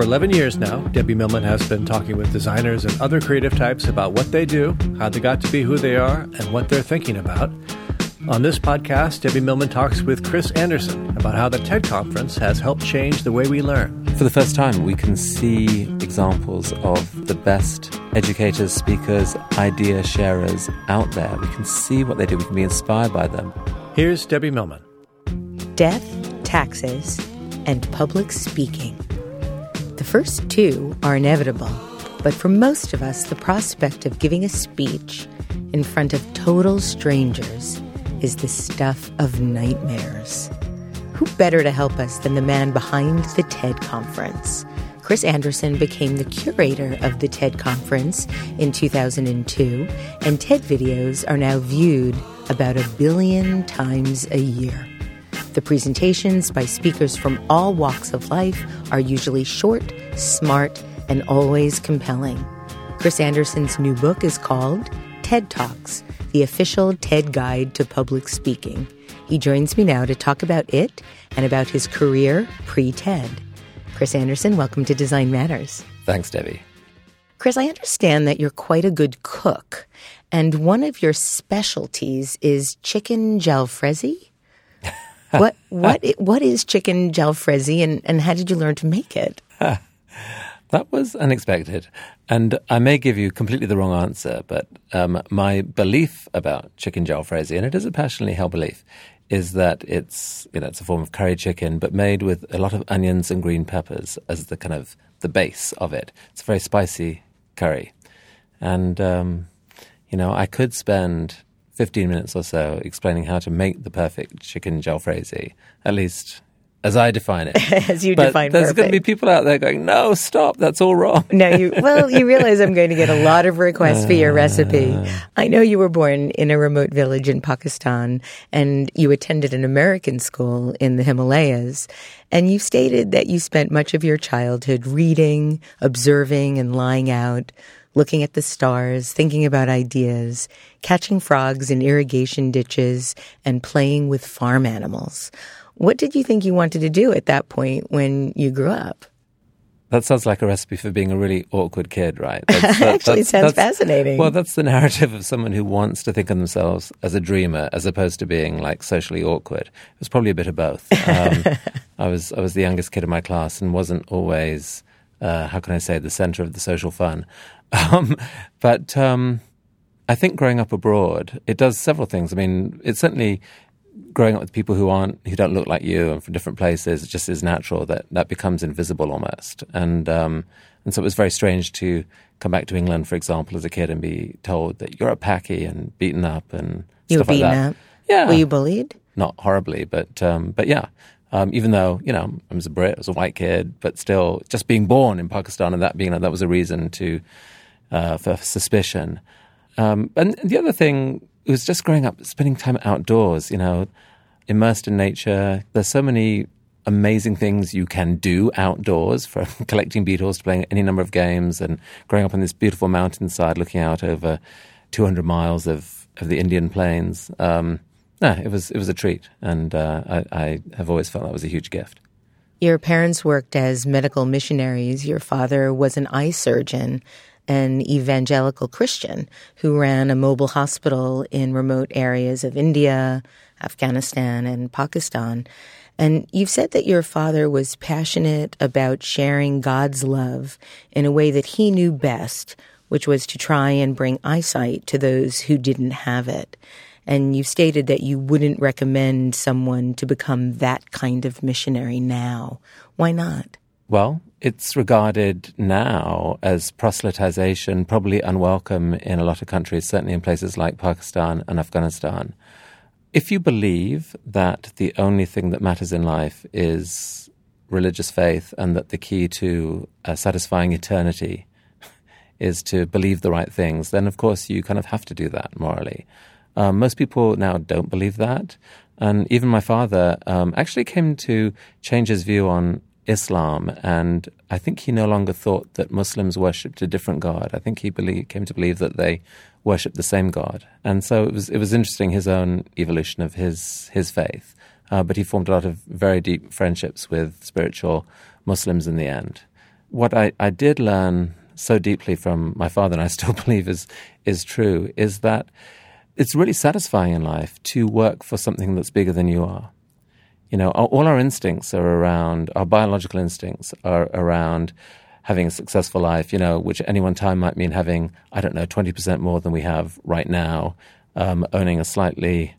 For 11 years now, Debbie Millman has been talking with designers and other creative types about what they do, how they got to be who they are, and what they're thinking about. On this podcast, Debbie Millman talks with Chris Anderson about how the TED Conference has helped change the way we learn. For the first time, we can see examples of the best educators, speakers, idea sharers out there. We can see what they do, we can be inspired by them. Here's Debbie Millman. Death, taxes, and public speaking. The first two are inevitable, but for most of us, the prospect of giving a speech in front of total strangers is the stuff of nightmares. Who better to help us than the man behind the TED Conference? Chris Anderson became the curator of the TED Conference in 2002, and TED videos are now viewed about a billion times a year. The presentations by speakers from all walks of life are usually short, smart, and always compelling. Chris Anderson's new book is called TED Talks The Official TED Guide to Public Speaking. He joins me now to talk about it and about his career pre TED. Chris Anderson, welcome to Design Matters. Thanks, Debbie. Chris, I understand that you're quite a good cook, and one of your specialties is chicken jalfrezi. What what what is chicken jalfrezi, and, and how did you learn to make it? That was unexpected. And I may give you completely the wrong answer, but um, my belief about chicken jalfrezi, and it is a passionately held belief, is that it's you know it's a form of curry chicken, but made with a lot of onions and green peppers as the kind of the base of it. It's a very spicy curry, and um, you know I could spend 15 minutes or so explaining how to make the perfect chicken jalfrezi, at least as I define it. As you but define there's perfect. going to be people out there going, "No, stop, that's all wrong." No, you well, you realize I'm going to get a lot of requests for your recipe. Ah. I know you were born in a remote village in Pakistan and you attended an American school in the Himalayas. And you stated that you spent much of your childhood reading, observing, and lying out, looking at the stars, thinking about ideas, catching frogs in irrigation ditches, and playing with farm animals. What did you think you wanted to do at that point when you grew up? That sounds like a recipe for being a really awkward kid, right? That's, that- Actually, it sounds fascinating. Well, that's the narrative of someone who wants to think of themselves as a dreamer, as opposed to being like socially awkward. It was probably a bit of both. Um, I was I was the youngest kid in my class and wasn't always, uh, how can I say, the center of the social fun. Um, but um, I think growing up abroad, it does several things. I mean, it certainly growing up with people who aren't who don't look like you and from different places it just is natural that that becomes invisible almost and um, and so it was very strange to come back to England for example as a kid and be told that you're a packy and beaten up and You were stuff like beaten that. up. yeah Were you bullied? not horribly but um, but yeah um, even though you know I was a Brit I was a white kid but still just being born in Pakistan and that being that was a reason to uh, for suspicion um, and the other thing was just growing up, spending time outdoors, you know, immersed in nature. There's so many amazing things you can do outdoors, from collecting beetles to playing any number of games and growing up on this beautiful mountainside looking out over 200 miles of, of the Indian plains. Um, no, it was, it was a treat. And uh, I, I have always felt that was a huge gift. Your parents worked as medical missionaries. Your father was an eye surgeon, an evangelical Christian who ran a mobile hospital in remote areas of India, Afghanistan, and Pakistan. And you've said that your father was passionate about sharing God's love in a way that he knew best, which was to try and bring eyesight to those who didn't have it. And you've stated that you wouldn't recommend someone to become that kind of missionary now. Why not? Well, it's regarded now as proselytization, probably unwelcome in a lot of countries, certainly in places like Pakistan and Afghanistan. If you believe that the only thing that matters in life is religious faith and that the key to uh, satisfying eternity is to believe the right things, then of course you kind of have to do that morally. Um, most people now don't believe that. And even my father um, actually came to change his view on Islam, and I think he no longer thought that Muslims worshipped a different God. I think he came to believe that they worshipped the same God. And so it was it was interesting his own evolution of his his faith. Uh, but he formed a lot of very deep friendships with spiritual Muslims in the end. What I, I did learn so deeply from my father, and I still believe is is true, is that it's really satisfying in life to work for something that's bigger than you are. You know, all our instincts are around, our biological instincts are around having a successful life, you know, which at any one time might mean having, I don't know, 20% more than we have right now, um, owning a slightly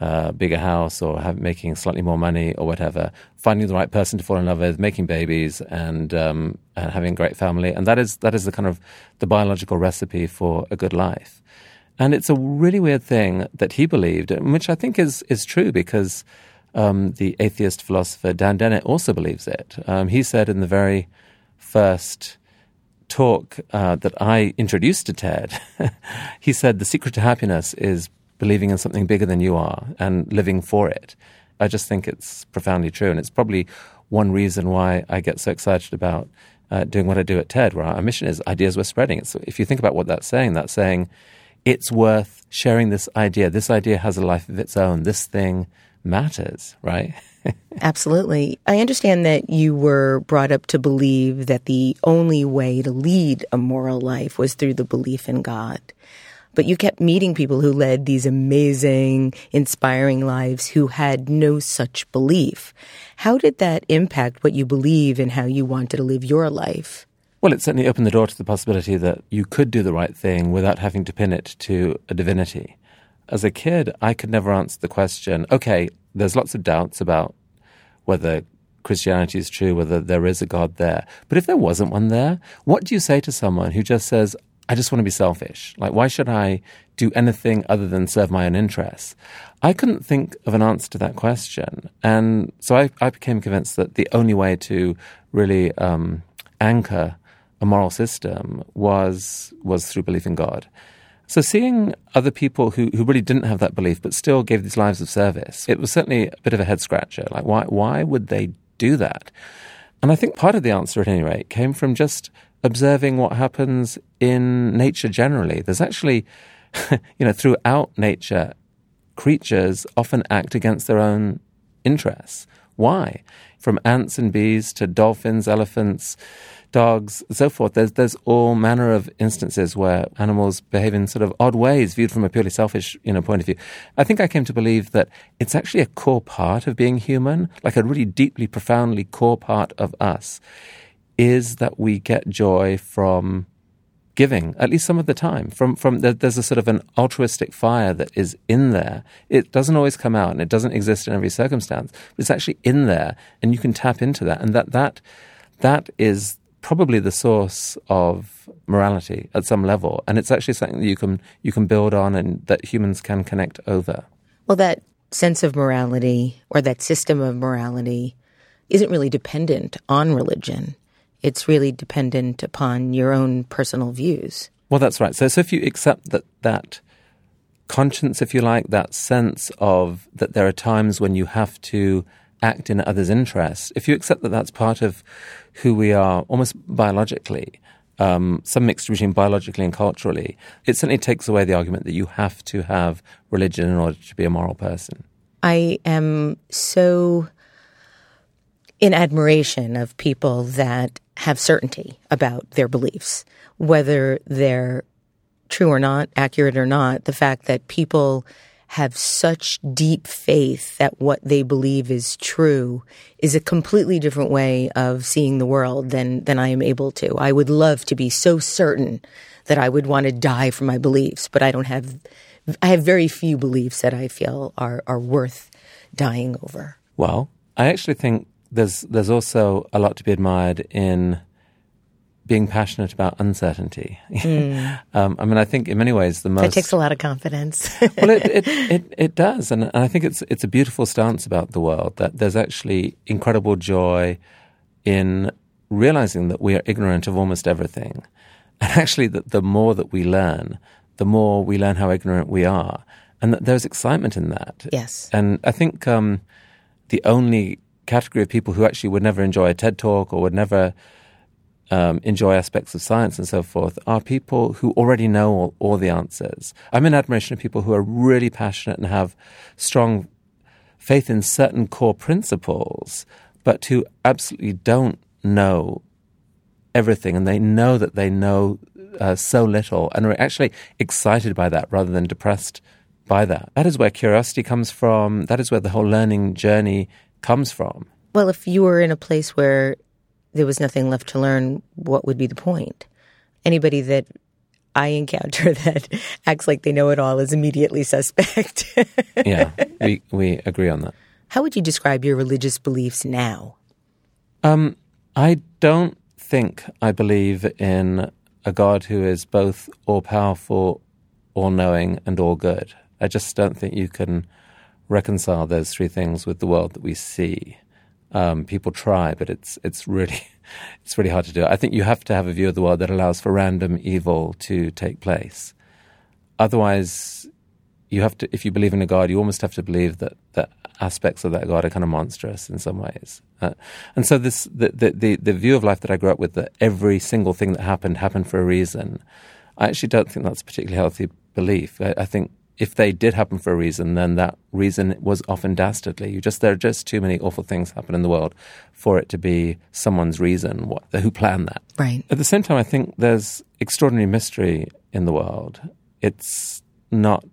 uh, bigger house or have, making slightly more money or whatever, finding the right person to fall in love with, making babies, and, um, and having a great family. And that is, that is the kind of the biological recipe for a good life. And it's a really weird thing that he believed, which I think is, is true because um, the atheist philosopher Dan Dennett also believes it. Um, he said in the very first talk uh, that I introduced to Ted, he said the secret to happiness is believing in something bigger than you are and living for it. I just think it's profoundly true, and it's probably one reason why I get so excited about uh, doing what I do at TED, where our mission is ideas we're spreading. So if you think about what that's saying, that's saying it's worth sharing this idea. This idea has a life of its own. This thing matters, right? Absolutely. I understand that you were brought up to believe that the only way to lead a moral life was through the belief in God. But you kept meeting people who led these amazing, inspiring lives who had no such belief. How did that impact what you believe and how you wanted to live your life? Well, it certainly opened the door to the possibility that you could do the right thing without having to pin it to a divinity. As a kid, I could never answer the question okay, there's lots of doubts about whether Christianity is true, whether there is a God there. But if there wasn't one there, what do you say to someone who just says, I just want to be selfish? Like, why should I do anything other than serve my own interests? I couldn't think of an answer to that question. And so I, I became convinced that the only way to really um, anchor a moral system was, was through belief in God. So seeing other people who, who really didn't have that belief but still gave these lives of service, it was certainly a bit of a head scratcher. Like why why would they do that? And I think part of the answer at any rate came from just observing what happens in nature generally. There's actually you know, throughout nature, creatures often act against their own interests. Why? From ants and bees to dolphins, elephants, dogs, so forth. There's there's all manner of instances where animals behave in sort of odd ways, viewed from a purely selfish you know point of view. I think I came to believe that it's actually a core part of being human, like a really deeply, profoundly core part of us, is that we get joy from giving at least some of the time from from there's a sort of an altruistic fire that is in there it doesn't always come out and it doesn't exist in every circumstance but it's actually in there and you can tap into that and that that that is probably the source of morality at some level, and it's actually something that you can you can build on and that humans can connect over. Well, that sense of morality or that system of morality isn't really dependent on religion. It's really dependent upon your own personal views. Well, that's right. So, so if you accept that that conscience, if you like, that sense of that there are times when you have to act in others' interests, if you accept that that's part of who we are almost biologically, um, some mixture between biologically and culturally, it certainly takes away the argument that you have to have religion in order to be a moral person. I am so in admiration of people that have certainty about their beliefs, whether they're true or not, accurate or not. The fact that people have such deep faith that what they believe is true is a completely different way of seeing the world than than I am able to. I would love to be so certain that I would want to die for my beliefs, but I don't have I have very few beliefs that I feel are are worth dying over. Well, I actually think there's there's also a lot to be admired in being passionate about uncertainty. Mm. um, I mean, I think in many ways the most that takes a lot of confidence. well, it, it, it, it does, and, and I think it's it's a beautiful stance about the world that there's actually incredible joy in realizing that we are ignorant of almost everything, and actually that the more that we learn, the more we learn how ignorant we are, and that there's excitement in that. Yes, and I think um, the only category of people who actually would never enjoy a TED talk or would never um, enjoy aspects of science and so forth are people who already know all, all, the answers. I'm in admiration of people who are really passionate and have strong faith in certain core principles, but who absolutely don't know everything and they know that they know uh, so little and are actually excited by that rather than depressed by that. That is where curiosity comes from. That is where the whole learning journey comes from. Well, if you were in a place where there was nothing left to learn, what would be the point? Anybody that I encounter that acts like they know it all is immediately suspect. yeah, we, we agree on that. How would you describe your religious beliefs now? Um, I don't think I believe in a God who is both all powerful, all knowing, and all good. I just don't think you can reconcile those three things with the world that we see. Um, people try, but it's it's really it's really hard to do. I think you have to have a view of the world that allows for random evil to take place. Otherwise, you have to. If you believe in a god, you almost have to believe that that aspects of that god are kind of monstrous in some ways. Uh, and so this the, the, the the view of life that I grew up with that every single thing that happened happened for a reason. I actually don't think that's a particularly healthy belief. I, I think if they did happen for a reason, then that reason was often dastardly. You just there are just too many awful things happen in the world for it to be someone's reason what, who planned that. Right. At the same time, I think there's extraordinary mystery in the world. It's not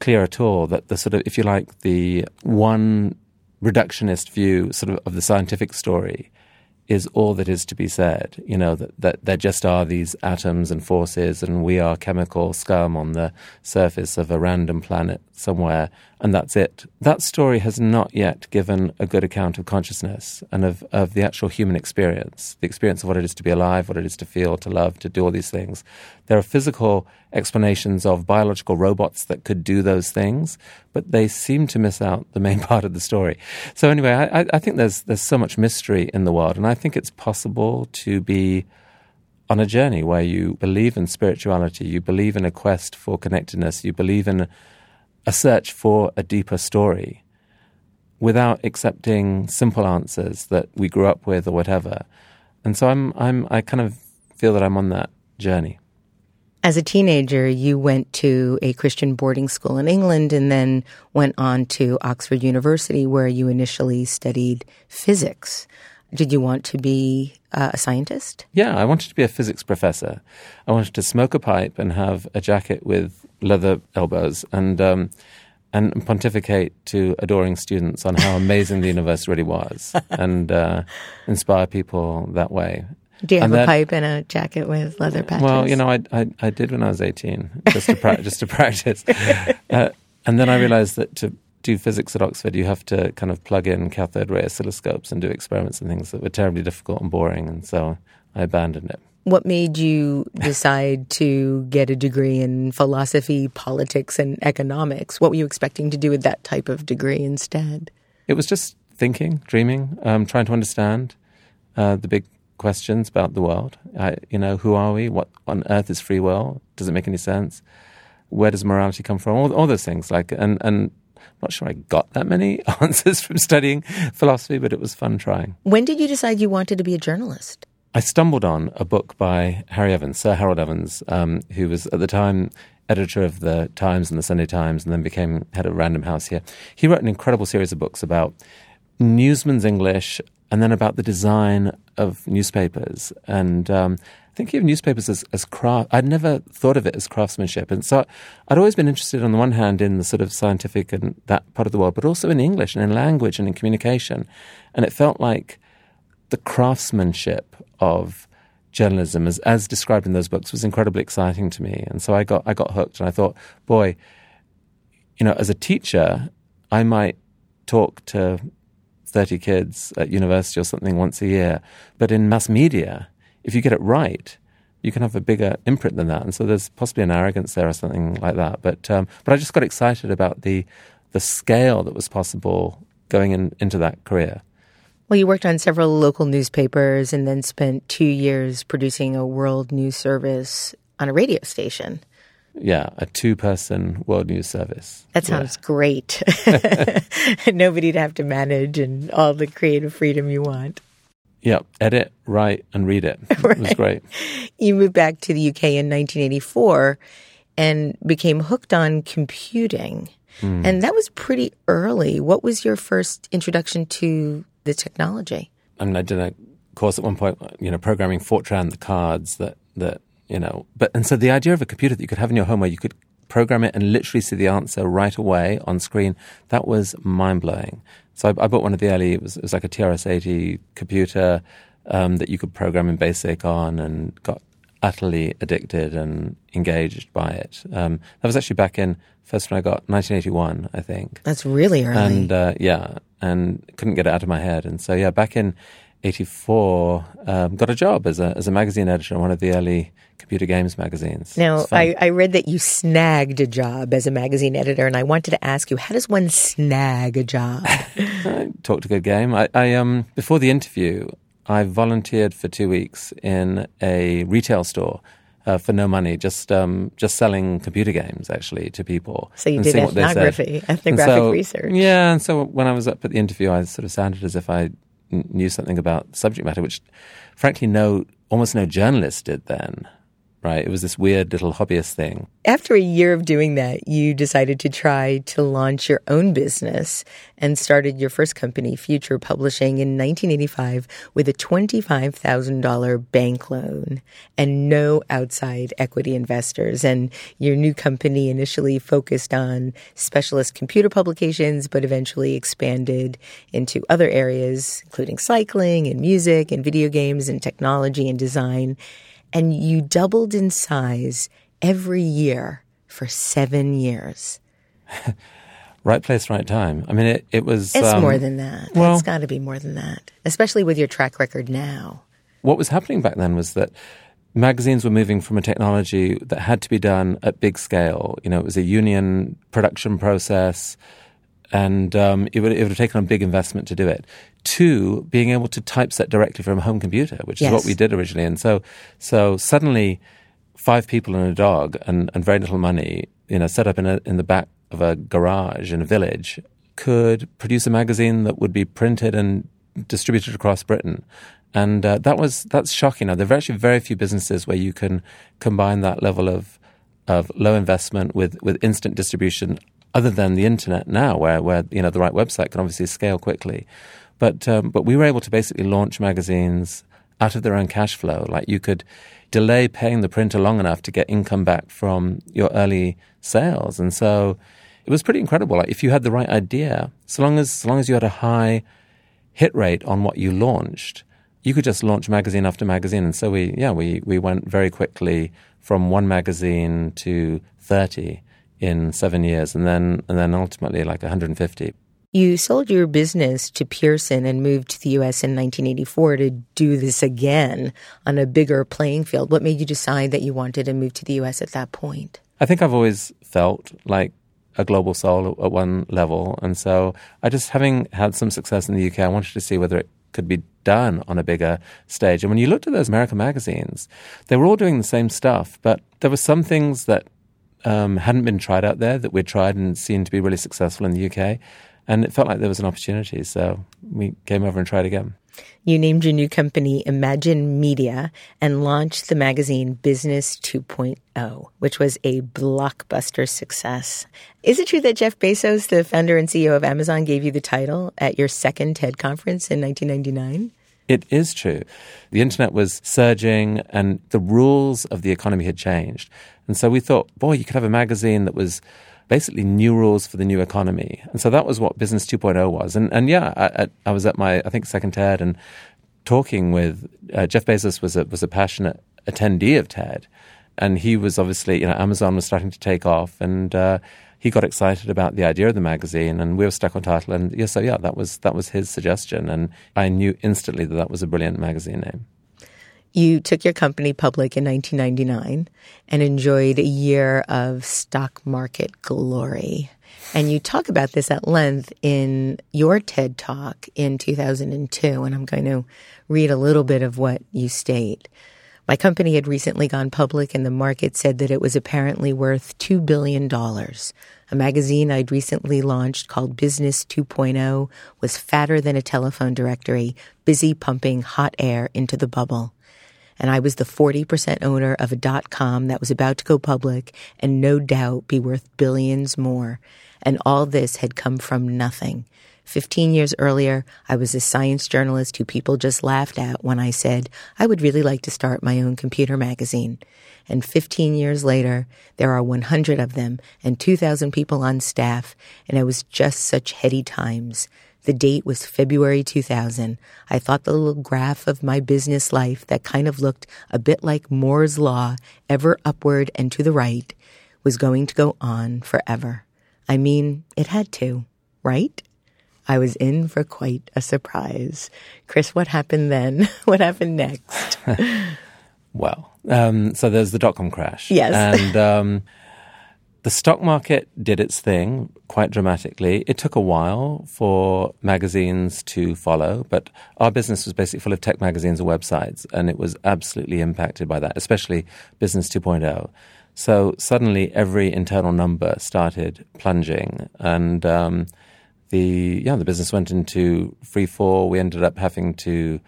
clear at all that the sort of, if you like, the one reductionist view sort of of the scientific story is all that is to be said. You know, that, that there just are these atoms and forces, and we are chemical scum on the surface of a random planet somewhere, and that's it. That story has not yet given a good account of consciousness and of, of the actual human experience, the experience of what it is to be alive, what it is to feel, to love, to do all these things. There are physical explanations of biological robots that could do those things, but they seem to miss out the main part of the story. So anyway, I, I think there's there's so much mystery in the world, and I think it's possible to be on a journey where you believe in spirituality, you believe in a quest for connectedness, you believe in a search for a deeper story without accepting simple answers that we grew up with or whatever. And so I'm I'm I kind of feel that I'm on that journey. As a teenager, you went to a Christian boarding school in England and then went on to Oxford University where you initially studied physics. Did you want to be uh, a scientist? Yeah, I wanted to be a physics professor. I wanted to smoke a pipe and have a jacket with leather elbows and um, and pontificate to adoring students on how amazing the universe really was and uh, inspire people that way. Do you have And a that- pipe and a jacket with leather patches? Well, you know, I, I, I did when I was 18, just to, pra- just to practice. Uh, and then I realized that to do physics at Oxford, you have to kind of plug in cathode ray oscilloscopes and do experiments and things that were terribly difficult and boring. And so I abandoned it. What made you decide to get a degree in philosophy, politics, and economics? What were you expecting to do with that type of degree instead? It was just thinking, dreaming, um, trying to understand uh, the big questions about the world. I, you know, who are we? What on earth is free will? Does it make any sense? Where does morality come from? All, all those things. Like, and and not sure I got that many answers from studying philosophy, but it was fun trying. When did you decide you wanted to be a journalist? I stumbled on a book by Harry Evans, Sir Harold Evans, um, who was at the time editor of the Times and the Sunday Times, and then became head of Random House here. He wrote an incredible series of books about newsman's English and then about the design of newspapers. And um, thinking of newspapers as, as craft, I'd never thought of it as craftsmanship. And so I'd always been interested, on the one hand, in the sort of scientific and that part of the world, but also in English and in language and in communication. And it felt like the craftsmanship of journalism, as, as described in those books, was incredibly exciting to me. And so I got, I got hooked and I thought, boy, you know, as a teacher, I might talk to 30 kids at university or something once a year. But in mass media, if you get it right, you can have a bigger imprint than that. And so there's possibly an arrogance there or something like that. But um, but I just got excited about the the scale that was possible going in, into that career. Well, you worked on several local newspapers and then spent two years producing a world news service on a radio station. Yeah, a two person world news service. That sounds yeah. great. Nobody to have to manage and all the creative freedom you want. Yeah, edit, write, and read it. right. It was great. You moved back to the UK in 1984 and became hooked on computing. Mm. And that was pretty early. What was your first introduction to the technology? I mean, I did a course at one point, you know, programming Fortran, the cards that, that, you know, but, and so the idea of a computer that you could have in your home where you could program it and literally see the answer right away on screen, that was mind blowing. So I, I, bought one of the early, it was, it was like a TRS-80 computer um, that you could program in BASIC on and got utterly addicted and engaged by it. Um, that was actually back in, first when I got 1981, I think. That's really early. And uh, yeah, and couldn't get it out of my head. And so yeah, back in 84, um, got a job as a, as a magazine editor on one of the early computer games magazines. Now, I, I, read that you snagged a job as a magazine editor, and I wanted to ask you, how does one snag a job? I talked a good game. I, I, um, before the interview, I volunteered for two weeks in a retail store uh, for no money, just um, just selling computer games actually to people. So you did ethnography, ethnographic so, research. Yeah, and so when I was up at the interview, I sort of sounded as if I knew something about subject matter, which frankly no almost no journalist did then right? It was this weird little hobbyist thing. After a year of doing that, you decided to try to launch your own business and started your first company, Future Publishing, in 1985 with a $25,000 bank loan and no outside equity investors. And your new company initially focused on specialist computer publications, but eventually expanded into other areas, including cycling and music and video games and technology and design and you doubled in size every year for seven years. right place, right time. I mean, it, it was. It's um, more than that. Well, it's got to be more than that, especially with your track record now. What was happening back then was that magazines were moving from a technology that had to be done at big scale. You know, it was a union production process and um, it, would, it would have taken a big investment to do it. Two, being able to typeset directly from a home computer, which yes. is what we did originally. And so, so suddenly, five people and a dog and, and very little money, you know, set up in a, in the back of a garage in a village, could produce a magazine that would be printed and distributed across Britain. And uh, that was that's shocking. Now there are actually very few businesses where you can combine that level of of low investment with with instant distribution other than the internet now, where where you know the right website can obviously scale quickly. But um, but we were able to basically launch magazines out of their own cash flow. Like you could delay paying the printer long enough to get income back from your early sales, and so it was pretty incredible. Like if you had the right idea, so long as so long as you had a high hit rate on what you launched, you could just launch magazine after magazine. And so we yeah we we went very quickly from one magazine to thirty in seven years, and then and then ultimately like 150. You sold your business to Pearson and moved to the U.S. in 1984 to do this again on a bigger playing field. What made you decide that you wanted to move to the U.S. at that point? I think I've always felt like a global soul at one level, and so I just having had some success in the UK, I wanted to see whether it could be done on a bigger stage. And when you looked at those American magazines, they were all doing the same stuff, but there were some things that um, hadn't been tried out there that we'd tried and seemed to be really successful in the UK. And it felt like there was an opportunity. So we came over and tried again. You named your new company Imagine Media and launched the magazine Business 2.0, which was a blockbuster success. Is it true that Jeff Bezos, the founder and CEO of Amazon, gave you the title at your second TED conference in 1999? It is true. The internet was surging and the rules of the economy had changed. And so we thought, boy, you could have a magazine that was basically new rules for the new economy. And so that was what Business 2.0 was. And, and yeah, I, I was at my, I think, second TED and talking with uh, Jeff Bezos was a, was a passionate attendee of TED. And he was obviously, you know, Amazon was starting to take off and, uh, he got excited about the idea of the magazine, and we were stuck on title. And yeah, so yeah, that was that was his suggestion, and I knew instantly that that was a brilliant magazine name. You took your company public in 1999 and enjoyed a year of stock market glory. And you talk about this at length in your TED talk in 2002. And I'm going to read a little bit of what you state. My company had recently gone public and the market said that it was apparently worth $2 billion. A magazine I'd recently launched called Business 2.0 was fatter than a telephone directory, busy pumping hot air into the bubble and I was the 40% owner of a dot com that was about to go public and no doubt be worth billions more. And all this had come from nothing. 15 years earlier, I was a science journalist who people just laughed at when I said I would really like to start my own computer magazine. And 15 years later, there are 100 of them and 2,000 people on staff, and it was just such heady times. The date was February 2000. I thought the little graph of my business life that kind of looked a bit like Moore's Law, ever upward and to the right, was going to go on forever. I mean, it had to, right? I was in for quite a surprise. Chris, what happened then? what happened next? well, um, so there's the dot com crash. Yes. And um, the stock market did its thing quite dramatically. It took a while for magazines to follow, but our business was basically full of tech magazines and websites, and it was absolutely impacted by that, especially Business 2.0. So suddenly every internal number started plunging, and um, the yeah the business went into free fall. We ended up having to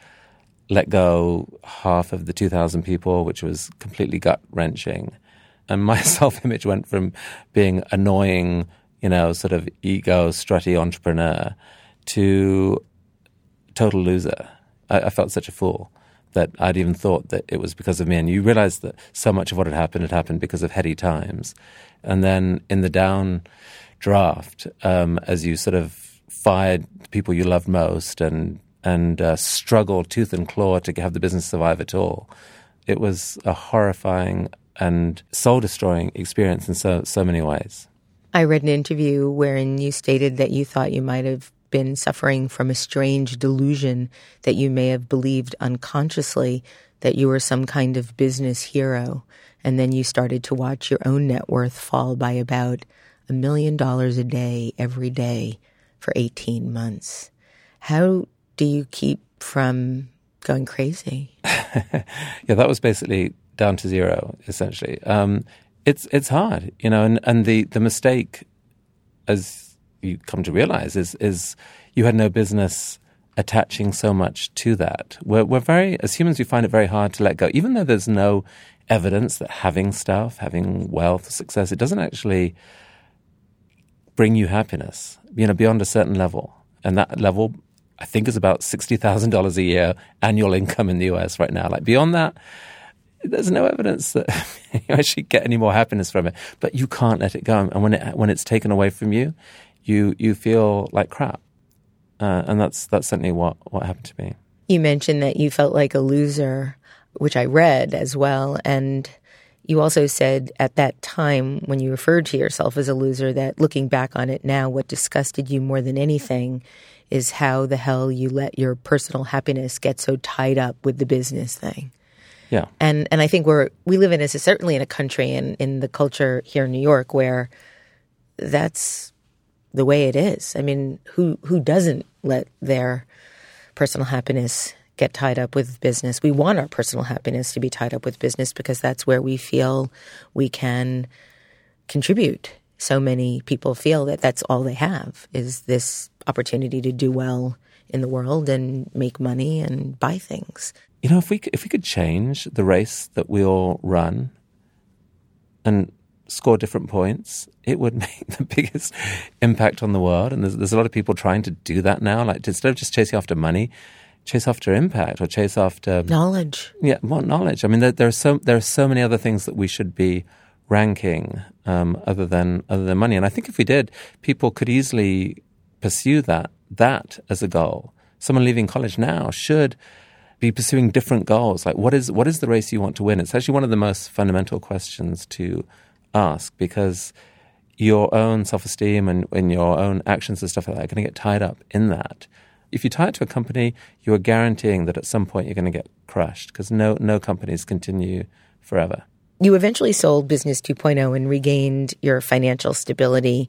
let go half of the 2,000 people, which was completely gut wrenching and my self image went from being annoying, you know, sort of ego strutty entrepreneur to total loser. I, I, felt such a fool that I'd even thought that it was because of me. And you realize that so much of what had happened had happened because of heady times. And then in the down draft, um, as you sort of fired people you loved most and and uh, struggled tooth and claw to have the business survive at all, it was a horrifying and soul destroying experience in so, so many ways. I read an interview wherein you stated that you thought you might have been suffering from a strange delusion that you may have believed unconsciously that you were some kind of business hero. And then you started to watch your own net worth fall by about a million dollars a day every day for 18 months. How do you keep from going crazy? yeah, that was basically down to zero, essentially. Um, it's it's hard, you know, and, and the, the mistake, as you come to realize, is is you had no business attaching so much to that. We're, we're very, as humans, we find it very hard to let go, even though there's no evidence that having stuff, having wealth, success, it doesn't actually bring you happiness, you know, beyond a certain level. And that level, I think, is about $60,000 a year annual income in the US right now. Like beyond that, there's no evidence that you actually get any more happiness from it. But you can't let it go, and when it when it's taken away from you, you you feel like crap, uh, and that's that's certainly what what happened to me. You mentioned that you felt like a loser, which I read as well, and you also said at that time when you referred to yourself as a loser that looking back on it now, what disgusted you more than anything is how the hell you let your personal happiness get so tied up with the business thing. Yeah. And and I think we're we live in a certainly in a country and in the culture here in New York where that's the way it is. I mean, who who doesn't let their personal happiness get tied up with business? We want our personal happiness to be tied up with business because that's where we feel we can contribute. So many people feel that that's all they have is this opportunity to do well in the world and make money and buy things. You know, if we if we could change the race that we all run and score different points, it would make the biggest impact on the world. And there's, there's a lot of people trying to do that now. Like instead of just chasing after money, chase after impact or chase after knowledge. Yeah, more knowledge. I mean, there, there are so there are so many other things that we should be ranking um, other than other than money. And I think if we did, people could easily pursue that that as a goal. Someone leaving college now should be pursuing different goals. Like, what is what is the race you want to win? It's actually one of the most fundamental questions to ask because your own self esteem and, and your own actions and stuff like that are going to get tied up in that. If you tie it to a company, you are guaranteeing that at some point you're going to get crushed because no no companies continue forever. You eventually sold Business 2.0 and regained your financial stability.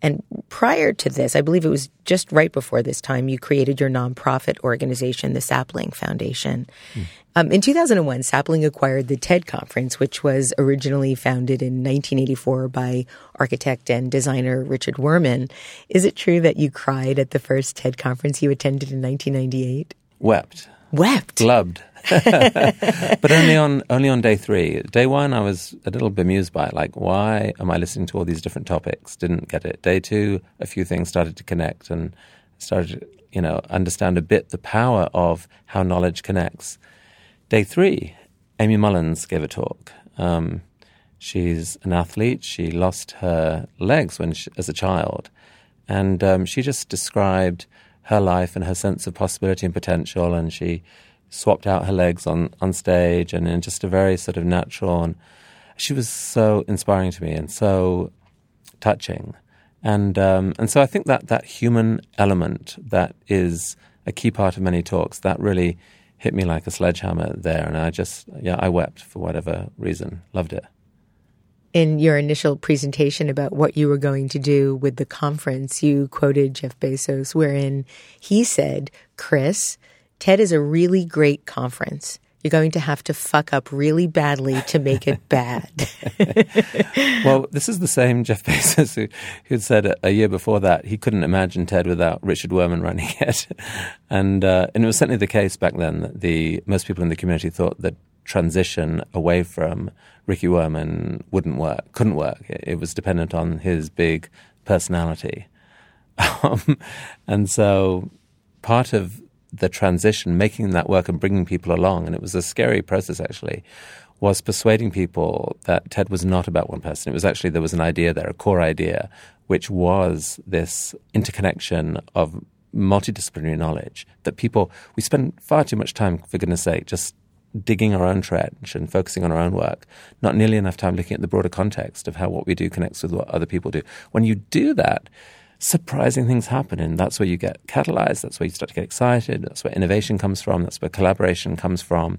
And prior to this, I believe it was just right before this time, you created your nonprofit organization, the Sapling Foundation. Mm. Um, in 2001, Sapling acquired the TED Conference, which was originally founded in 1984 by architect and designer Richard Wurman. Is it true that you cried at the first TED Conference you attended in 1998? Wept. Wept. Glubbed. but only on only on day three. Day one, I was a little bemused by it. Like, why am I listening to all these different topics? Didn't get it. Day two, a few things started to connect and started, you know, understand a bit the power of how knowledge connects. Day three, Aimee Mullins gave a talk. Um, she's an athlete. She lost her legs when she, as a child, and um, she just described her life and her sense of possibility and potential. And she swapped out her legs on, on stage and in just a very sort of natural and she was so inspiring to me and so touching. And um, and so I think that that human element that is a key part of many talks that really hit me like a sledgehammer there, and I just yeah I wept for whatever reason, loved it. In your initial presentation about what you were going to do with the conference, you quoted Jeff Bezos, wherein he said, "Chris, TED is a really great conference. You're going to have to fuck up really badly to make it bad. well, this is the same Jeff Bezos who who said a, a, year before that he couldn't imagine TED without Richard Wurman running it, and uh, and it was certainly the case back then that the most people in the community thought that transition away from Ricky Wurman wouldn't work, couldn't work. It, it was dependent on his big personality, um, and so part of the transition, making that work and bringing people along, and it was a scary process actually, was persuading people that TED was not about one person. It was actually, there was an idea there, a core idea, which was this interconnection of multidisciplinary knowledge that people, we spend far too much time, for goodness sake, just digging our own trench and focusing on our own work, not nearly enough time looking at the broader context of how what we do connects with what other people do. When you do that, surprising things happen. And that's where you get catalyzed. That's where you start to get excited. That's where innovation comes from. That's where collaboration comes from.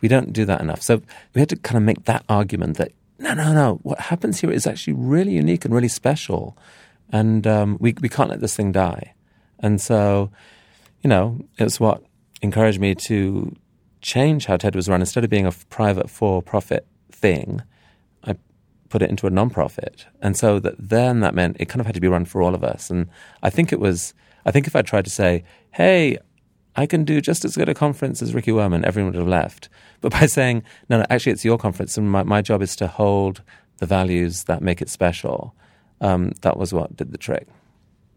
We don't do that enough. So we had to kind of make that argument that no, no, no. What happens here is actually really unique and really special. And um, we, we can't let this thing die. And so, you know, it's what encouraged me to change how TED was run. Instead of being a private for profit thing, put it into a nonprofit. And so that then that meant it kind of had to be run for all of us. And I think it was, I think if I tried to say, hey, I can do just as good a conference as Ricky Wurman, everyone would have left. But by saying, no, no, actually it's your conference and my, my job is to hold the values that make it special, um, that was what did the trick.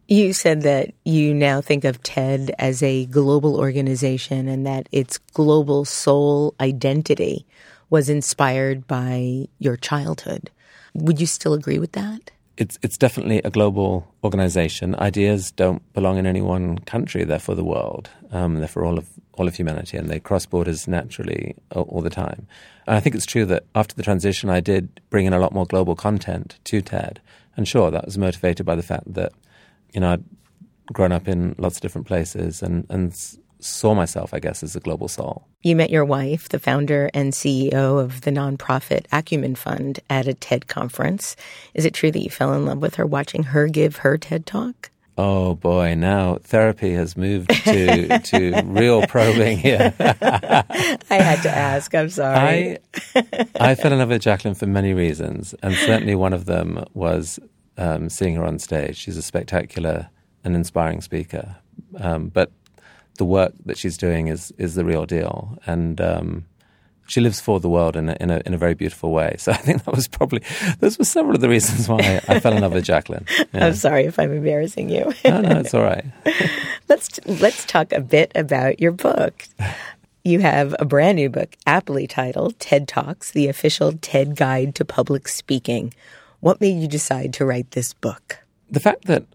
You said that you now think of TED as a global organization and that its global soul identity was inspired by your childhood. Would you still agree with that? It's it's definitely a global organization. Ideas don't belong in any one country; they're for the world. Um, they're for all of all of humanity, and they cross borders naturally all, all the time. And I think it's true that after the transition, I did bring in a lot more global content to TED. And sure, that was motivated by the fact that you know I'd grown up in lots of different places and and saw myself, I guess, as a global soul. You met your wife, the founder and CEO of the nonprofit Acumen Fund, at a TED conference. Is it true that you fell in love with her watching her give her TED talk? Oh boy, now therapy has moved to to real probing here. I had to ask. I'm sorry. I I fell in love with Jacqueline for many reasons, and certainly one of them was um, seeing her on stage. She's a spectacular and inspiring speaker, um, but the work that she's doing is is the real deal, and um, she lives for the world in a, in a, in a very beautiful way. So I think that was probably those were several of the reasons why I, fell in love with Jacqueline. Yeah. I'm sorry if I'm embarrassing you. no, no, it's all right. let's let's talk a bit about your book. You have a brand new book, aptly titled TED Talks: The Official TED Guide to Public Speaking. What made you decide to write this book? The fact that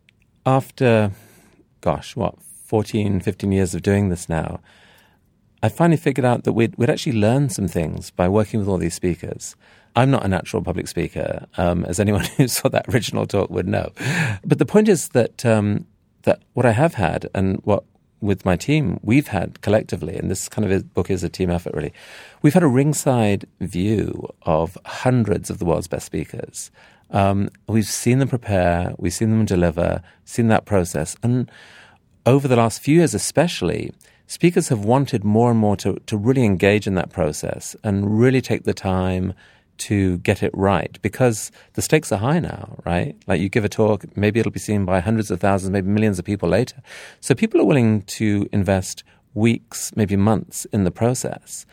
after, gosh, what, 14, 15 years of doing this now, I finally figured out that we'd, we'd actually learned some things by working with all these speakers. I'm not a natural public speaker, um, as anyone who saw that original talk would know. But the point is that um, that what I have had and what with my team we've had collectively, and this kind of book is a team effort really, we've had a ringside view of hundreds of the world's best speakers. Um, we've seen them prepare, we've seen them deliver, seen that process, and over the last few years especially, speakers have wanted more and more to, to really engage in that process and really take the time to get it right because the stakes are high now, right? Like you give a talk, maybe it'll be seen by hundreds of thousands, maybe millions of people later. So people are willing to invest weeks, maybe months in the process.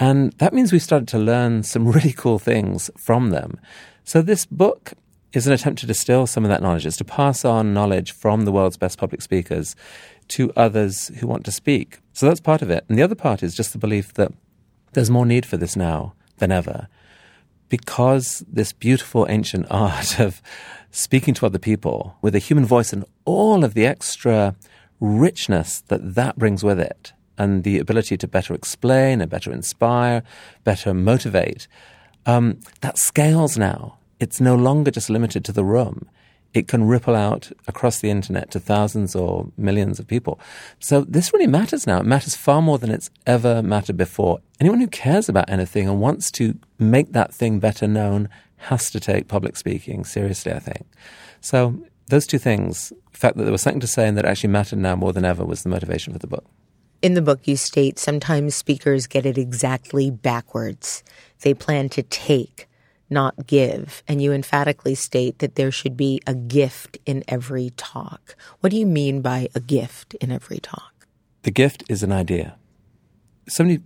And that means we started to learn some really cool things from them. So this book is an attempt to distill some of that knowledge, is to pass on knowledge from the world's best public speakers to others who want to speak. So that's part of it. And the other part is just the belief that there's more need for this now than ever. Because this beautiful ancient art of speaking to other people with a human voice and all of the extra richness that that brings with it, and the ability to better explain and better inspire, better motivate, um, that scales now. It's no longer just limited to the room it can ripple out across the internet to thousands or millions of people. So this really matters now. It matters far more than it's ever mattered before. Anyone who cares about anything and wants to make that thing better known has to take public speaking seriously, I think. So those two things, the fact that there was something to say and that actually mattered now more than ever was the motivation for the book. In the book, you state sometimes speakers get it exactly backwards. They plan to take not give. And you emphatically state that there should be a gift in every talk. What do you mean by a gift in every talk? The gift is an idea. So many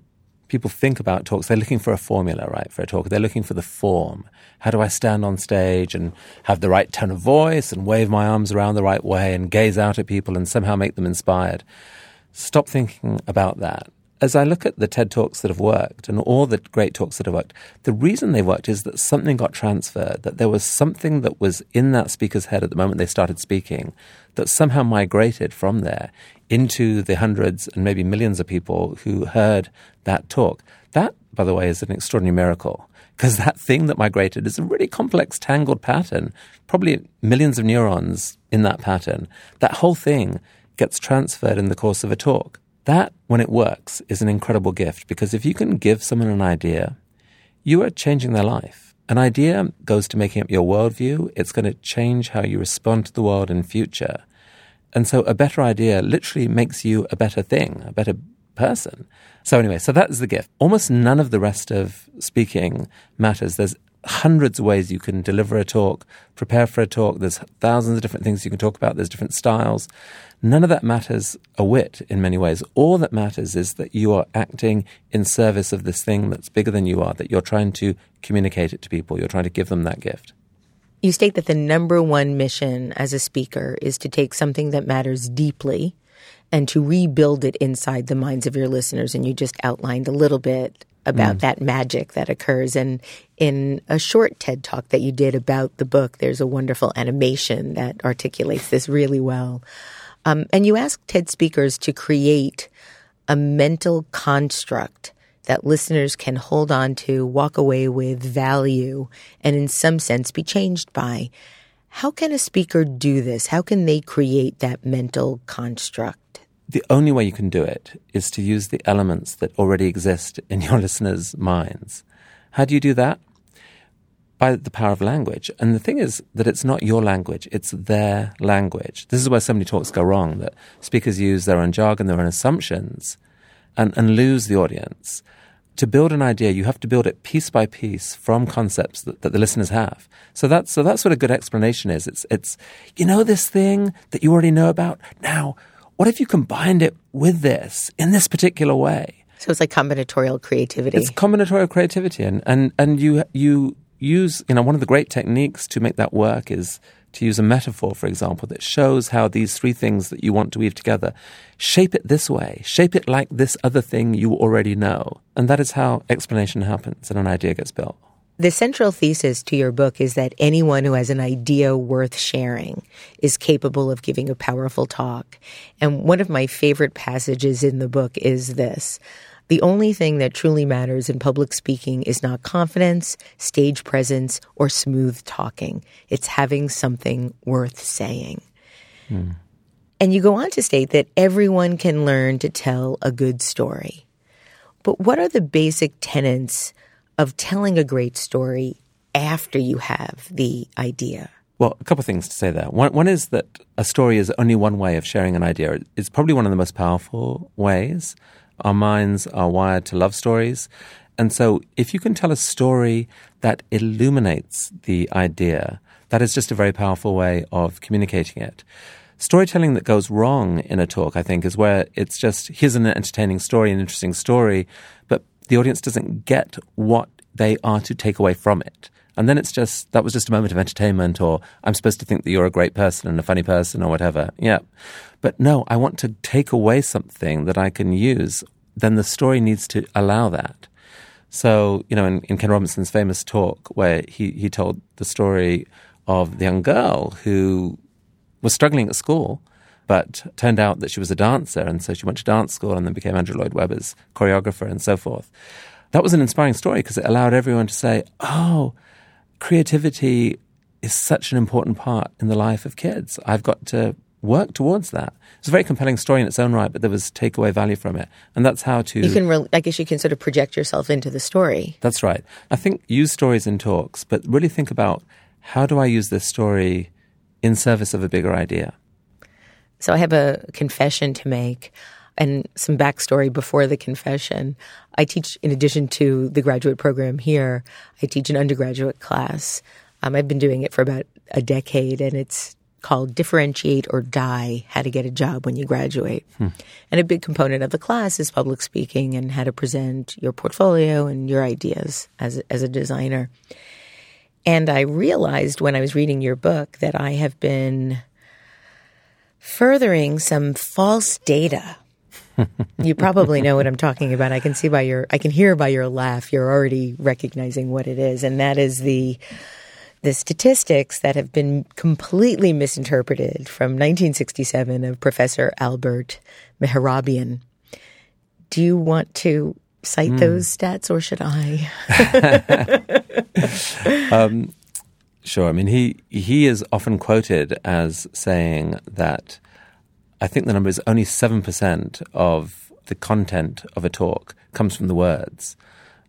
people think about talks, they're looking for a formula, right, for a talk. They're looking for the form. How do I stand on stage and have the right tone of voice and wave my arms around the right way and gaze out at people and somehow make them inspired? Stop thinking about that as I look at the TED Talks that have worked and all the great talks that have worked, the reason they worked is that something got transferred, that there was something that was in that speaker's head at the moment they started speaking that somehow migrated from there into the hundreds and maybe millions of people who heard that talk. That, by the way, is an extraordinary miracle because that thing that migrated is a really complex, tangled pattern, probably millions of neurons in that pattern. That whole thing gets transferred in the course of a talk. That, when it works, is an incredible gift because if you can give someone an idea, you are changing their life. An idea goes to making up your worldview. It's going to change how you respond to the world in future. And so a better idea literally makes you a better thing, a better person. So anyway, so that is the gift. Almost none of the rest of speaking matters. There's hundreds of ways you can deliver a talk, prepare for a talk. There's thousands of different things you can talk about. There's different styles. None of that matters a whit in many ways. All that matters is that you are acting in service of this thing that's bigger than you are, that you're trying to communicate it to people. You're trying to give them that gift. You state that the number one mission as a speaker is to take something that matters deeply and to rebuild it inside the minds of your listeners. And you just outlined a little bit about mm. that magic that occurs. And in a short TED talk that you did about the book, there's a wonderful animation that articulates this really well. Um, and you ask TED speakers to create a mental construct that listeners can hold on to, walk away with value, and in some sense be changed by. How can a speaker do this? How can they create that mental construct? The only way you can do it is to use the elements that already exist in your listeners' minds. How do you do that? by the power of language. And the thing is that it's not your language, it's their language. This is where so many talks go wrong, that speakers use their own jargon, their own assumptions, and, and lose the audience. To build an idea, you have to build it piece by piece from concepts that, that the listeners have. So that's, so that's what a good explanation is. It's, it's, you know, this thing that you already know about? Now, what if you combined it with this in this particular way? So it's like combinatorial creativity. It's combinatorial creativity, and, and, and you, you use, you know, one of the great techniques to make that work is to use a metaphor, for example, that shows how these three things that you want to weave together shape it this way, shape it like this other thing you already know. And that is how explanation happens and an idea gets built. The central thesis to your book is that anyone who has an idea worth sharing is capable of giving a powerful talk. And one of my favorite passages in the book is this. The only thing that truly matters in public speaking is not confidence, stage presence, or smooth talking. It's having something worth saying. Hmm. And you go on to state that everyone can learn to tell a good story. But what are the basic tenets of telling a great story after you have the idea? Well, a couple of things to say there. One, one is that a story is only one way of sharing an idea. It's probably one of the most powerful ways. Our minds are wired to love stories. And so, if you can tell a story that illuminates the idea, that is just a very powerful way of communicating it. Storytelling that goes wrong in a talk, I think, is where it's just here's an entertaining story, an interesting story, but the audience doesn't get what they are to take away from it. And then it's just, that was just a moment of entertainment, or I'm supposed to think that you're a great person and a funny person, or whatever. Yeah. But no, I want to take away something that I can use. Then the story needs to allow that. So, you know, in, in Ken Robinson's famous talk where he, he told the story of the young girl who was struggling at school, but turned out that she was a dancer. And so she went to dance school and then became Andrew Lloyd Webber's choreographer and so forth. That was an inspiring story because it allowed everyone to say, oh, creativity is such an important part in the life of kids. I've got to work towards that. It's a very compelling story in its own right, but there was takeaway value from it, and that's how to. You can, re- I guess, you can sort of project yourself into the story. That's right. I think use stories in talks, but really think about how do I use this story in service of a bigger idea. So I have a confession to make and some backstory before the confession. I teach, in addition to the graduate program here, I teach an undergraduate class. Um, I've been doing it for about a decade, and it's called Differentiate or Die How to Get a Job When You Graduate. Hmm. And a big component of the class is public speaking and how to present your portfolio and your ideas as, as a designer. And I realized when I was reading your book that I have been furthering some false data. you probably know what I'm talking about. I can see by your, I can hear by your laugh, you're already recognizing what it is. And that is the the statistics that have been completely misinterpreted from 1967 of Professor Albert Mehrabian. Do you want to cite mm. those stats or should I? um, sure. I mean, he, he is often quoted as saying that I think the number is only 7% of the content of a talk comes from the words.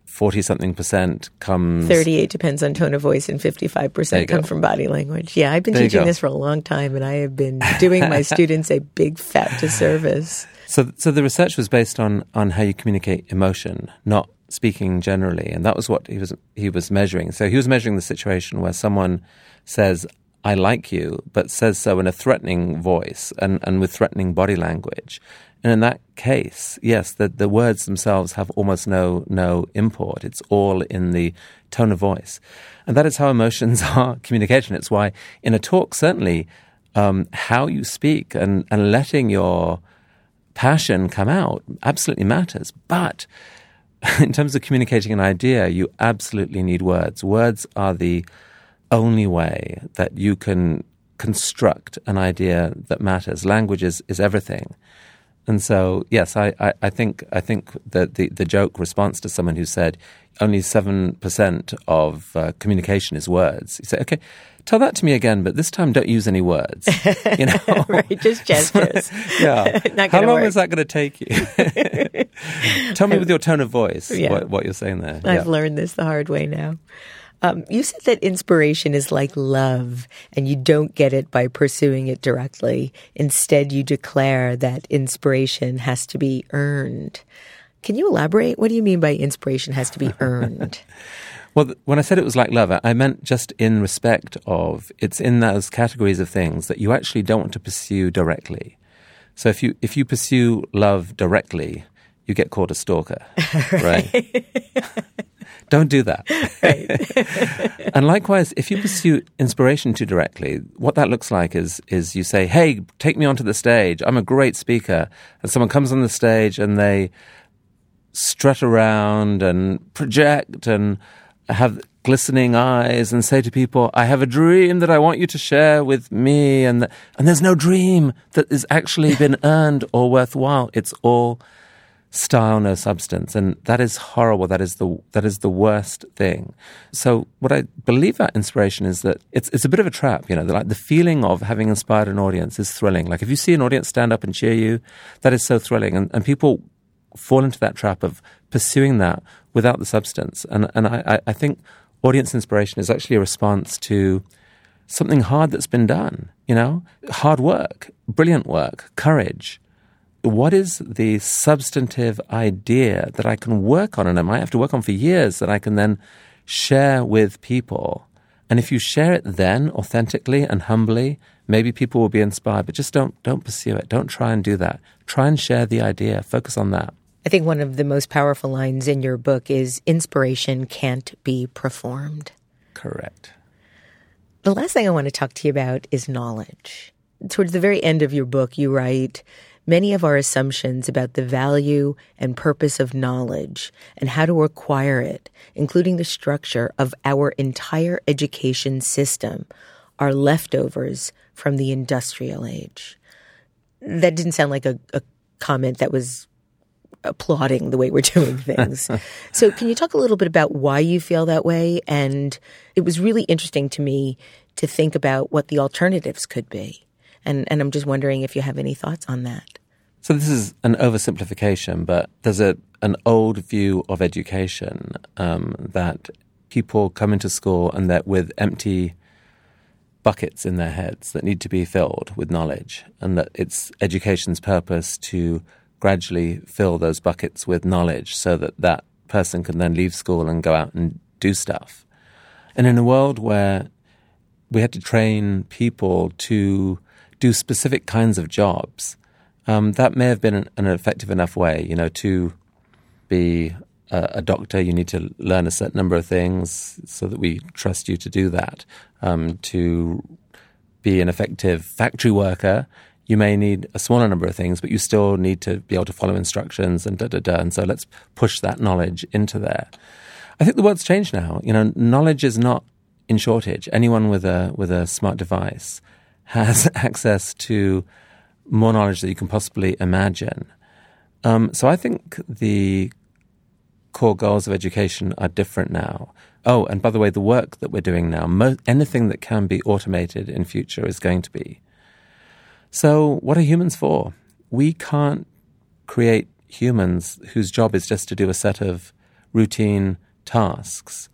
40 something percent comes 38 depends on tone of voice and 55% come go. from body language yeah i've been there teaching this for a long time and i have been doing my students a big fat disservice so so the research was based on on how you communicate emotion not speaking generally and that was what he was he was measuring so he was measuring the situation where someone says I like you, but says so in a threatening voice and, and with threatening body language. And in that case, yes, the, the words themselves have almost no, no import. It's all in the tone of voice. And that is how emotions are communication. It's why in a talk, certainly, um, how you speak and, and letting your passion come out absolutely matters. But in terms of communicating an idea, you absolutely need words. Words are the only way that you can construct an idea that matters. Language is, is everything. And so, yes, I, I, I, think I think that the, the joke response to someone who said only seven percent of uh, communication is words. You say, okay, tell that to me again, but this time don't use any words. You know, right? Just gestures. yeah. How long work. is that going to take you? tell me with your tone of voice yeah. what, what, you're saying there. I've yeah. learned this the hard way now. Um, you said that inspiration is like love, and you don't get it by pursuing it directly. Instead, you declare that inspiration has to be earned. Can you elaborate? What do you mean by inspiration has to be earned? well, when I said it was like love, I meant just in respect of it's in those categories of things that you actually don't want to pursue directly. So if you if you pursue love directly, you get called a stalker, right? Don't do that. Right. and likewise, if you pursue inspiration too directly, what that looks like is is you say, "Hey, take me onto the stage. I'm a great speaker." And someone comes on the stage and they strut around and project and have glistening eyes and say to people, I have a dream that I want you to share with me. And, th- and there's no dream that has actually been earned or worthwhile. It's all style, no substance. And that is horrible. That is the, that is the worst thing. So what I believe about inspiration is that it's, it's a bit of a trap, you know, like the feeling of having inspired an audience is thrilling. Like if you see an audience stand up and cheer you, that is so thrilling. And, and people fall into that trap of pursuing that without the substance. And, and I, I think audience inspiration is actually a response to something hard that's been done, you know, hard work, brilliant work, courage what is the substantive idea that I can work on and I might have to work on for years that I can then share with people? And if you share it then authentically and humbly, maybe people will be inspired, but just don't don't pursue it. Don't try and do that. Try and share the idea. Focus on that. I think one of the most powerful lines in your book is inspiration can't be performed. Correct. The last thing I want to talk to you about is knowledge. Towards the very end of your book, you write many of our assumptions about the value and purpose of knowledge and how to acquire it, including the structure of our entire education system, are leftovers from the industrial age. That didn't sound like a, a comment that was applauding the way we're doing things. so, can you talk a little bit about why you feel that way? And it was really interesting to me to think about what the alternatives could be. And, and I'm just wondering if you have any thoughts on that. So this is an oversimplification, but there's a an old view of education um, that people come into school and that with empty buckets in their heads that need to be filled with knowledge, and that it's education's purpose to gradually fill those buckets with knowledge, so that that person can then leave school and go out and do stuff. And in a world where we had to train people to do specific kinds of jobs um, that may have been an, an, effective enough way, you know, to be a, a, doctor. You need to learn a certain number of things so that we trust you to do that. Um, to be an effective factory worker, you may need a smaller number of things, but you still need to be able to follow instructions and da da da. And so let's push that knowledge into there. I think the world's changed now. You know, knowledge is not in shortage. Anyone with a with a smart device has access to more knowledge that you can possibly imagine. Um, so I think the core goals of education are different now. Oh, and by the way, the work that we're doing now, mo- anything that can be automated in future is going to be. So, what are humans for? We can't create humans whose job is just to do a set of routine tasks.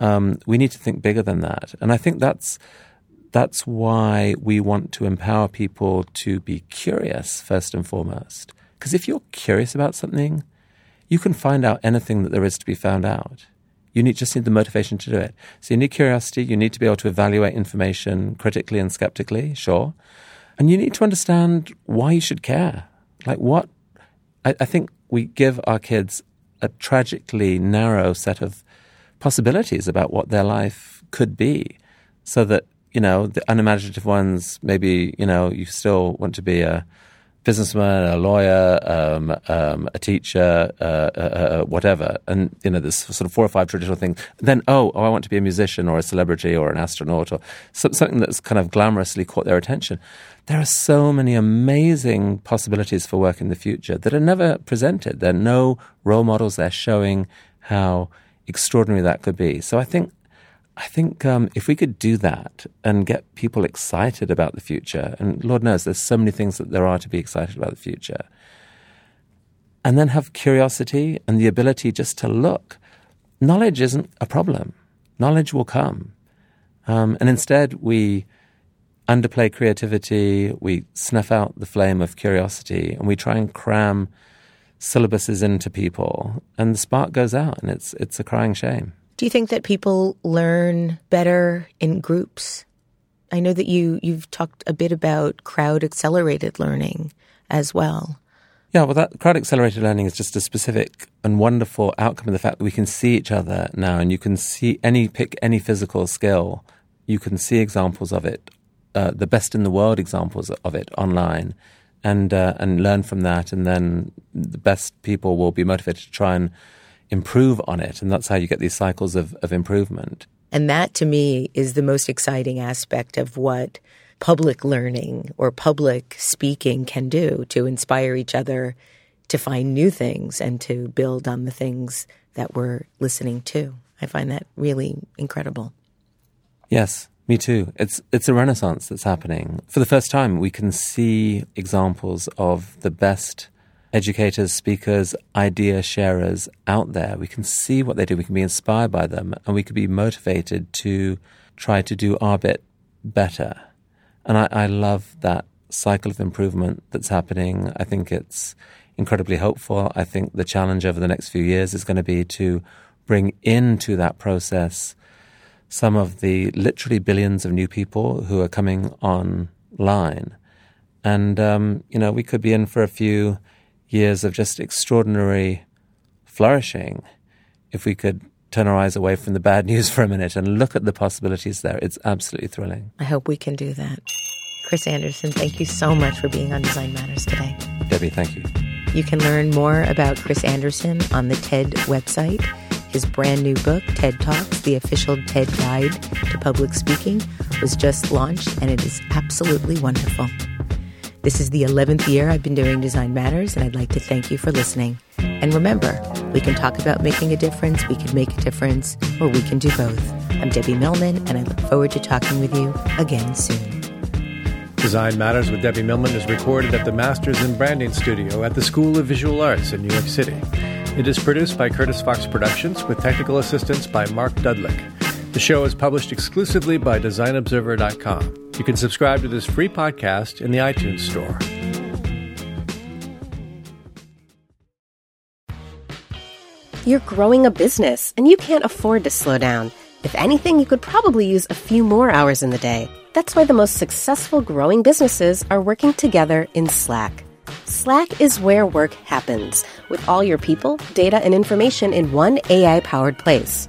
Um, we need to think bigger than that, and I think that's that's why we want to empower people to be curious first and foremost. Because if you're curious about something, you can find out anything that there is to be found out. You need, just need the motivation to do it. So you need curiosity. You need to be able to evaluate information critically and skeptically, sure. And you need to understand why you should care. Like what? I, I think we give our kids a tragically narrow set of possibilities about what their life could be so that you know, the unimaginative ones, maybe, you know, you still want to be a businessman, a lawyer, um, um, a teacher, uh, uh, uh, whatever. And, you know, there's sort of four or five traditional things. Then, oh, oh, I want to be a musician or a celebrity or an astronaut or something that's kind of glamorously caught their attention. There are so many amazing possibilities for work in the future that are never presented. There are no role models. They're showing how extraordinary that could be. So I think I think um, if we could do that and get people excited about the future, and Lord knows there's so many things that there are to be excited about the future, and then have curiosity and the ability just to look, knowledge isn't a problem. knowledge will come. Um, and instead, we underplay creativity, we snuff out the flame of curiosity, and we try and cram syllabuses into people, and the spark goes out, and it's it's a crying shame. Do you think that people learn better in groups? I know that you you've talked a bit about crowd accelerated learning as well. Yeah, well, that crowd accelerated learning is just a specific and wonderful outcome of the fact that we can see each other now, and you can see any pick any physical skill, you can see examples of it, uh, the best in the world examples of it online, and uh, and learn from that, and then the best people will be motivated to try and improve on it, and that's how you get these cycles of, of improvement. And that to me is the most exciting aspect of what public learning or public speaking can do to inspire each other to find new things and to build on the things that we're listening to. I find that really incredible. Yes, me too. It's it's a renaissance that's happening. For the first time, we can see examples of the best educators, speakers, idea sharers out there. We can see what they do. We can be inspired by them, and we can be motivated to try to do our bit better. And I, I love that cycle of improvement that's happening. I think it's incredibly hopeful. I think the challenge over the next few years is going to be to bring into that process some of the literally billions of new people who are coming online. And, um, you know, we could be in for a few years of just extraordinary flourishing if we could turn our eyes away from the bad news for a minute and look at the possibilities there. It's absolutely thrilling. I hope we can do that. Chris Anderson, thank you so much for being on Design Matters today. Debbie, thank you. You can learn more about Chris Anderson on the TED website. His brand new book, TED Talks, the official TED Guide to Public Speaking, was just launched and it is absolutely wonderful. This is the 11th year I've been doing Design Matters, and I'd like to thank you for listening. And remember, we can talk about making a difference, we can make a difference, or we can do both. I'm Debbie Millman, and I look forward to talking with you again soon. Design Matters with Debbie Millman is recorded at the Masters in Branding Studio at the School of Visual Arts in New York City. It is produced by Curtis Fox Productions with technical assistance by Mark Dudlick. The show is published exclusively by DesignObserver.com. You can subscribe to this free podcast in the iTunes Store. You're growing a business and you can't afford to slow down. If anything, you could probably use a few more hours in the day. That's why the most successful growing businesses are working together in Slack. Slack is where work happens, with all your people, data, and information in one AI powered place.